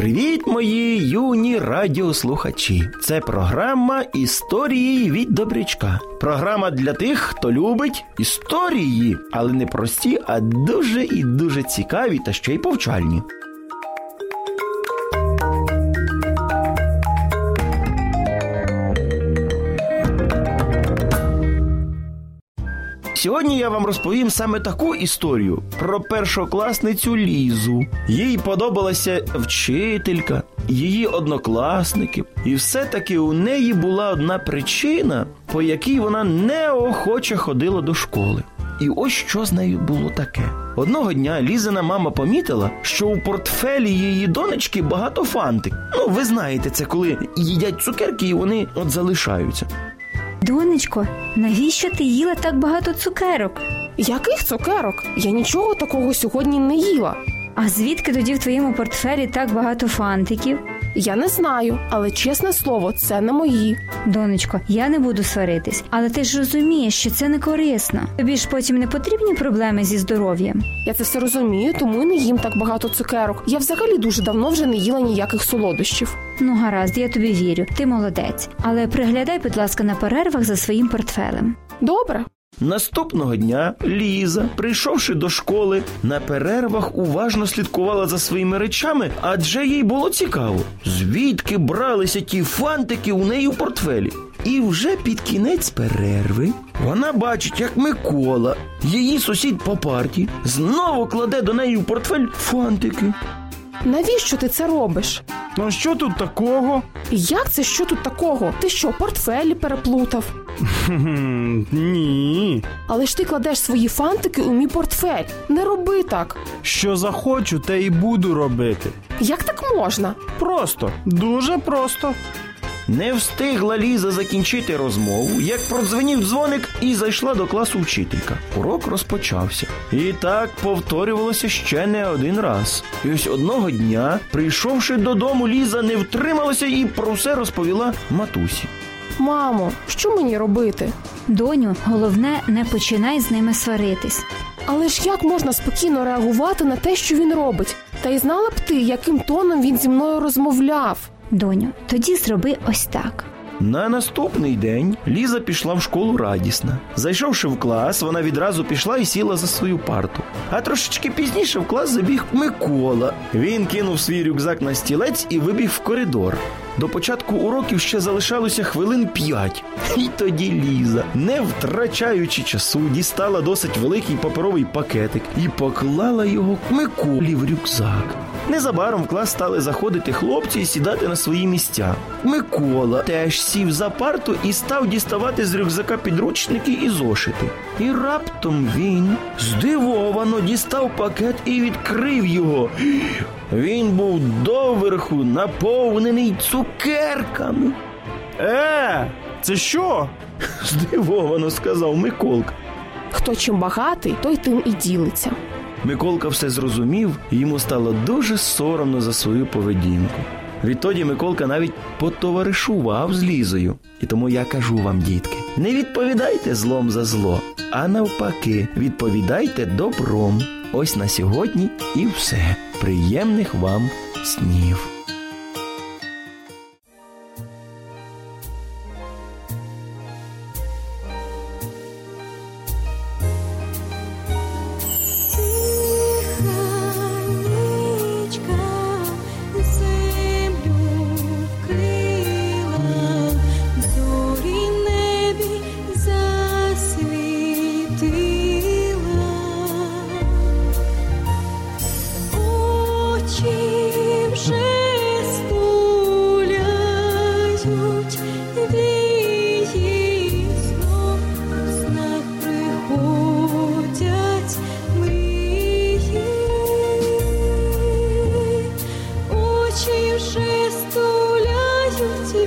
Привіт, мої юні радіослухачі! Це програма Історії від Добрячка. Програма для тих, хто любить історії, але не прості, а дуже і дуже цікаві та ще й повчальні. Сьогодні я вам розповім саме таку історію про першокласницю Лізу. Їй подобалася вчителька, її однокласники, і все-таки у неї була одна причина, по якій вона неохоче ходила до школи. І ось що з нею було таке. Одного дня Лізина мама помітила, що у портфелі її донечки багато фантик. Ну, ви знаєте, це коли їдять цукерки і вони от залишаються. Донечко, навіщо ти їла так багато цукерок? Яких цукерок? Я нічого такого сьогодні не їла. А звідки тоді в твоєму портфелі так багато фантиків? Я не знаю, але чесне слово, це не мої. Донечко, я не буду сваритись, але ти ж розумієш, що це не корисно. Тобі ж потім не потрібні проблеми зі здоров'ям. Я це все розумію, тому й не їм так багато цукерок. Я взагалі дуже давно вже не їла ніяких солодощів. Ну, гаразд, я тобі вірю, ти молодець. Але приглядай, будь ласка, на перервах за своїм портфелем. Добре. Наступного дня Ліза, прийшовши до школи, на перервах уважно слідкувала за своїми речами, адже їй було цікаво, звідки бралися ті фантики у неї у портфелі. І вже під кінець перерви вона бачить, як Микола, її сусід по парті, знову кладе до неї у портфель фантики. Навіщо ти це робиш? Ну що тут такого? Як це що тут такого? Ти що, портфелі переплутав? Ні. Але ж ти кладеш свої фантики у мій портфель. Не роби так. Що захочу, те і буду робити. Як так можна? Просто, дуже просто. Не встигла Ліза закінчити розмову, як продзвенів дзвоник і зайшла до класу вчителька. Урок розпочався. І так повторювалося ще не один раз. І ось одного дня, прийшовши додому, Ліза не втрималася і про все розповіла матусі. Мамо, що мені робити? Доню, головне, не починай з ними сваритись. Але ж як можна спокійно реагувати на те, що він робить? Та й знала б ти, яким тоном він зі мною розмовляв. Доню, тоді зроби ось так. На наступний день Ліза пішла в школу радісна. Зайшовши в клас, вона відразу пішла і сіла за свою парту. А трошечки пізніше в клас забіг Микола. Він кинув свій рюкзак на стілець і вибіг в коридор. До початку уроків ще залишалося хвилин п'ять. І тоді Ліза, не втрачаючи часу, дістала досить великий паперовий пакетик і поклала його Миколі в рюкзак. Незабаром в клас стали заходити хлопці і сідати на свої місця. Микола теж сів за парту і став діставати з рюкзака підручники і зошити. І раптом він здивовано дістав пакет і відкрив його. Він був доверху наповнений цукерками. Е, це що? Здивовано сказав Миколка. Хто чим багатий, той тим і ділиться. Миколка все зрозумів, і йому стало дуже соромно за свою поведінку. Відтоді Миколка навіть потоваришував з Лізою. І тому я кажу вам, дітки, не відповідайте злом за зло, а навпаки, відповідайте добром. Ось на сьогодні і все. Приємних вам снів. to